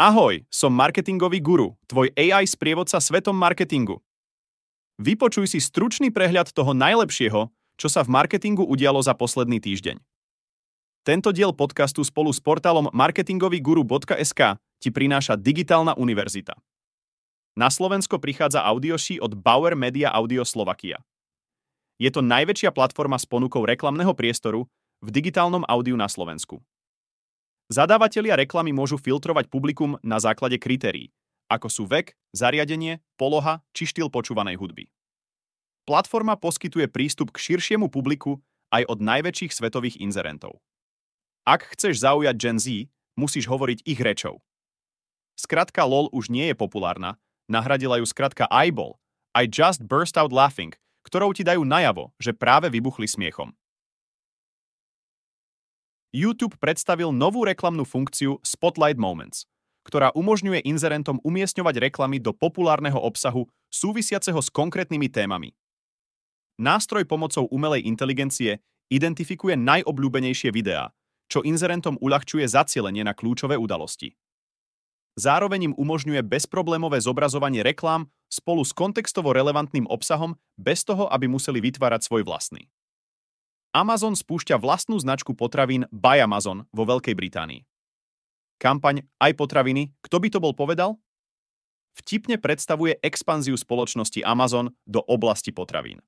Ahoj, som marketingový guru, tvoj AI sprievodca svetom marketingu. Vypočuj si stručný prehľad toho najlepšieho, čo sa v marketingu udialo za posledný týždeň. Tento diel podcastu spolu s portálom marketingovýguru.sk ti prináša Digitálna univerzita. Na Slovensko prichádza audioší od Bauer Media Audio Slovakia. Je to najväčšia platforma s ponukou reklamného priestoru v digitálnom audiu na Slovensku. Zadávateľia reklamy môžu filtrovať publikum na základe kritérií, ako sú vek, zariadenie, poloha či štýl počúvanej hudby. Platforma poskytuje prístup k širšiemu publiku aj od najväčších svetových inzerentov. Ak chceš zaujať Gen Z, musíš hovoriť ich rečou. Skratka LOL už nie je populárna, nahradila ju skratka eyeball, I just burst out laughing, ktorou ti dajú najavo, že práve vybuchli smiechom. YouTube predstavil novú reklamnú funkciu Spotlight Moments, ktorá umožňuje inzerentom umiestňovať reklamy do populárneho obsahu súvisiaceho s konkrétnymi témami. Nástroj pomocou umelej inteligencie identifikuje najobľúbenejšie videá, čo inzerentom uľahčuje zacielenie na kľúčové udalosti. Zároveň im umožňuje bezproblémové zobrazovanie reklám spolu s kontextovo relevantným obsahom bez toho, aby museli vytvárať svoj vlastný. Amazon spúšťa vlastnú značku potravín Buy Amazon vo Veľkej Británii. Kampaň Aj potraviny, kto by to bol povedal? Vtipne predstavuje expanziu spoločnosti Amazon do oblasti potravín.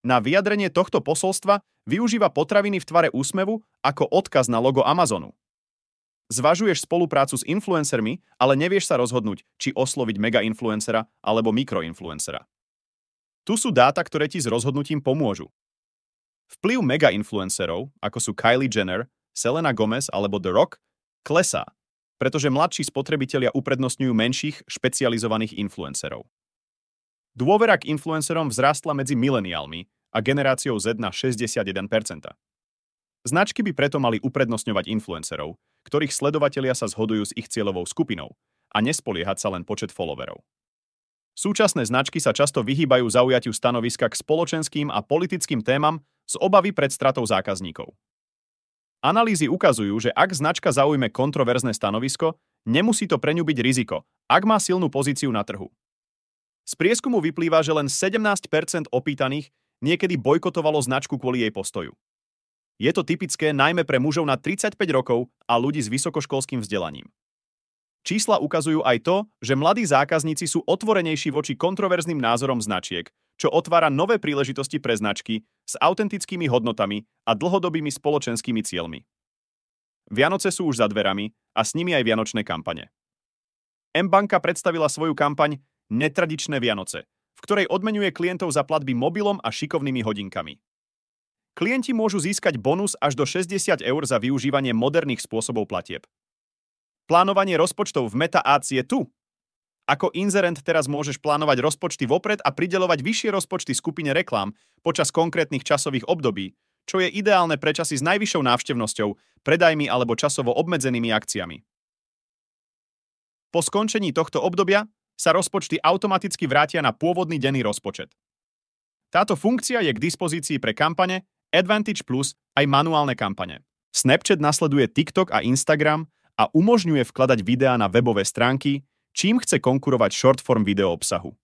Na vyjadrenie tohto posolstva využíva potraviny v tvare úsmevu ako odkaz na logo Amazonu. Zvažuješ spoluprácu s influencermi, ale nevieš sa rozhodnúť, či osloviť mega influencera alebo mikroinfluencera. Tu sú dáta, ktoré ti s rozhodnutím pomôžu. Vplyv mega-influencerov, ako sú Kylie Jenner, Selena Gomez alebo The Rock, klesá, pretože mladší spotrebitelia uprednostňujú menších, špecializovaných influencerov. Dôvera k influencerom vzrástla medzi mileniálmi a generáciou Z na 61%. Značky by preto mali uprednostňovať influencerov, ktorých sledovatelia sa zhodujú s ich cieľovou skupinou a nespoliehať sa len počet followerov. Súčasné značky sa často vyhýbajú zaujatiu stanoviska k spoločenským a politickým témam z obavy pred stratou zákazníkov. Analýzy ukazujú, že ak značka zaujme kontroverzné stanovisko, nemusí to pre ňu byť riziko, ak má silnú pozíciu na trhu. Z prieskumu vyplýva, že len 17% opýtaných niekedy bojkotovalo značku kvôli jej postoju. Je to typické najmä pre mužov na 35 rokov a ľudí s vysokoškolským vzdelaním. Čísla ukazujú aj to, že mladí zákazníci sú otvorenejší voči kontroverzným názorom značiek, čo otvára nové príležitosti pre značky s autentickými hodnotami a dlhodobými spoločenskými cieľmi. Vianoce sú už za dverami a s nimi aj vianočné kampane. M-banka predstavila svoju kampaň Netradičné Vianoce, v ktorej odmenuje klientov za platby mobilom a šikovnými hodinkami. Klienti môžu získať bonus až do 60 eur za využívanie moderných spôsobov platieb. Plánovanie rozpočtov v Meta Ads je tu. Ako inzerent teraz môžeš plánovať rozpočty vopred a pridelovať vyššie rozpočty skupine reklám počas konkrétnych časových období, čo je ideálne pre časy s najvyššou návštevnosťou, predajmi alebo časovo obmedzenými akciami. Po skončení tohto obdobia sa rozpočty automaticky vrátia na pôvodný denný rozpočet. Táto funkcia je k dispozícii pre kampane, Advantage Plus aj manuálne kampane. Snapchat nasleduje TikTok a Instagram a umožňuje vkladať videá na webové stránky, čím chce konkurovať short-form video obsahu.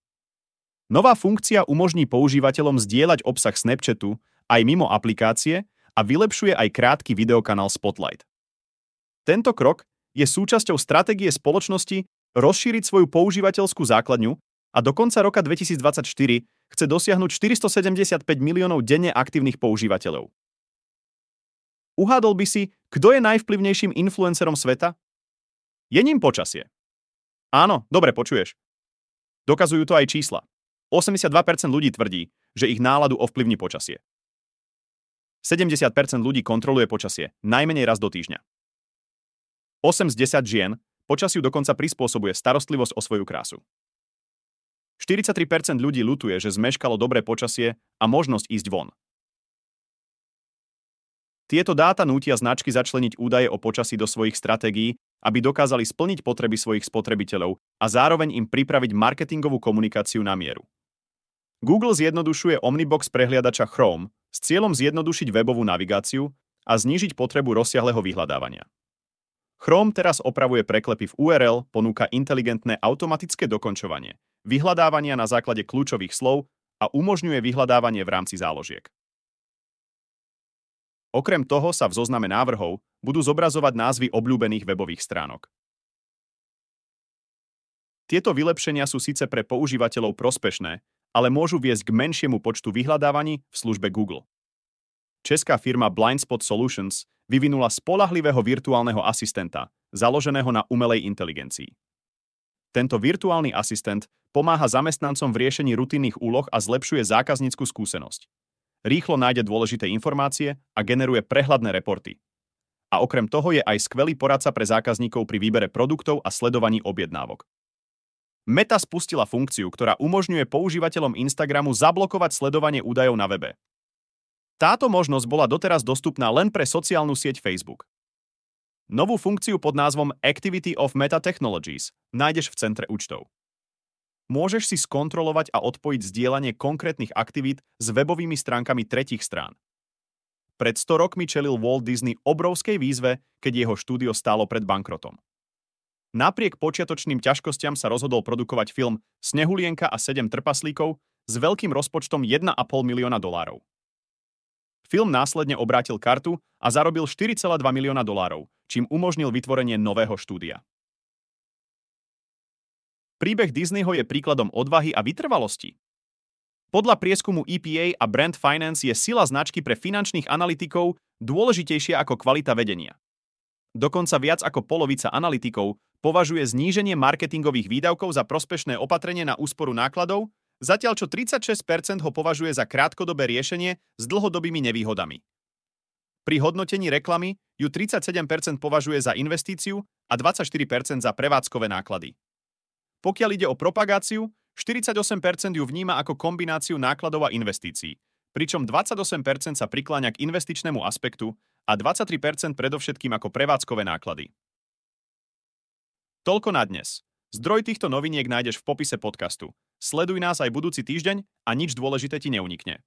Nová funkcia umožní používateľom zdieľať obsah Snapchatu aj mimo aplikácie a vylepšuje aj krátky videokanál Spotlight. Tento krok je súčasťou stratégie spoločnosti rozšíriť svoju používateľskú základňu a do konca roka 2024 chce dosiahnuť 475 miliónov denne aktívnych používateľov. Uhádol by si, kto je najvplyvnejším influencerom sveta? Je ním počasie. Áno, dobre počuješ. Dokazujú to aj čísla. 82% ľudí tvrdí, že ich náladu ovplyvní počasie. 70% ľudí kontroluje počasie, najmenej raz do týždňa. 8 z 10 žien počasiu dokonca prispôsobuje starostlivosť o svoju krásu. 43% ľudí lutuje, že zmeškalo dobré počasie a možnosť ísť von. Tieto dáta nútia značky začleniť údaje o počasí do svojich stratégií, aby dokázali splniť potreby svojich spotrebiteľov a zároveň im pripraviť marketingovú komunikáciu na mieru. Google zjednodušuje Omnibox prehliadača Chrome s cieľom zjednodušiť webovú navigáciu a znížiť potrebu rozsiahleho vyhľadávania. Chrome teraz opravuje preklepy v URL, ponúka inteligentné automatické dokončovanie, vyhľadávania na základe kľúčových slov a umožňuje vyhľadávanie v rámci záložiek. Okrem toho sa v zozname návrhov budú zobrazovať názvy obľúbených webových stránok. Tieto vylepšenia sú síce pre používateľov prospešné, ale môžu viesť k menšiemu počtu vyhľadávaní v službe Google. Česká firma Blindspot Solutions vyvinula spolahlivého virtuálneho asistenta, založeného na umelej inteligencii. Tento virtuálny asistent pomáha zamestnancom v riešení rutinných úloh a zlepšuje zákaznícku skúsenosť. Rýchlo nájde dôležité informácie a generuje prehľadné reporty. A okrem toho je aj skvelý poradca pre zákazníkov pri výbere produktov a sledovaní objednávok. Meta spustila funkciu, ktorá umožňuje používateľom Instagramu zablokovať sledovanie údajov na webe. Táto možnosť bola doteraz dostupná len pre sociálnu sieť Facebook. Novú funkciu pod názvom Activity of Meta Technologies nájdeš v centre účtov. Môžeš si skontrolovať a odpojiť zdieľanie konkrétnych aktivít s webovými stránkami tretich strán. Pred 100 rokmi čelil Walt Disney obrovskej výzve, keď jeho štúdio stálo pred bankrotom. Napriek počiatočným ťažkostiam sa rozhodol produkovať film Snehulienka a 7 trpaslíkov s veľkým rozpočtom 1,5 milióna dolárov. Film následne obrátil kartu a zarobil 4,2 milióna dolárov, čím umožnil vytvorenie nového štúdia. Príbeh Disneyho je príkladom odvahy a vytrvalosti. Podľa prieskumu EPA a Brand Finance je sila značky pre finančných analytikov dôležitejšia ako kvalita vedenia. Dokonca viac ako polovica analytikov považuje zníženie marketingových výdavkov za prospešné opatrenie na úsporu nákladov, zatiaľ čo 36% ho považuje za krátkodobé riešenie s dlhodobými nevýhodami. Pri hodnotení reklamy ju 37% považuje za investíciu a 24% za prevádzkové náklady. Pokiaľ ide o propagáciu, 48% ju vníma ako kombináciu nákladov a investícií, pričom 28% sa prikláňa k investičnému aspektu a 23% predovšetkým ako prevádzkové náklady. Toľko na dnes. Zdroj týchto noviniek nájdeš v popise podcastu. Sleduj nás aj budúci týždeň a nič dôležité ti neunikne.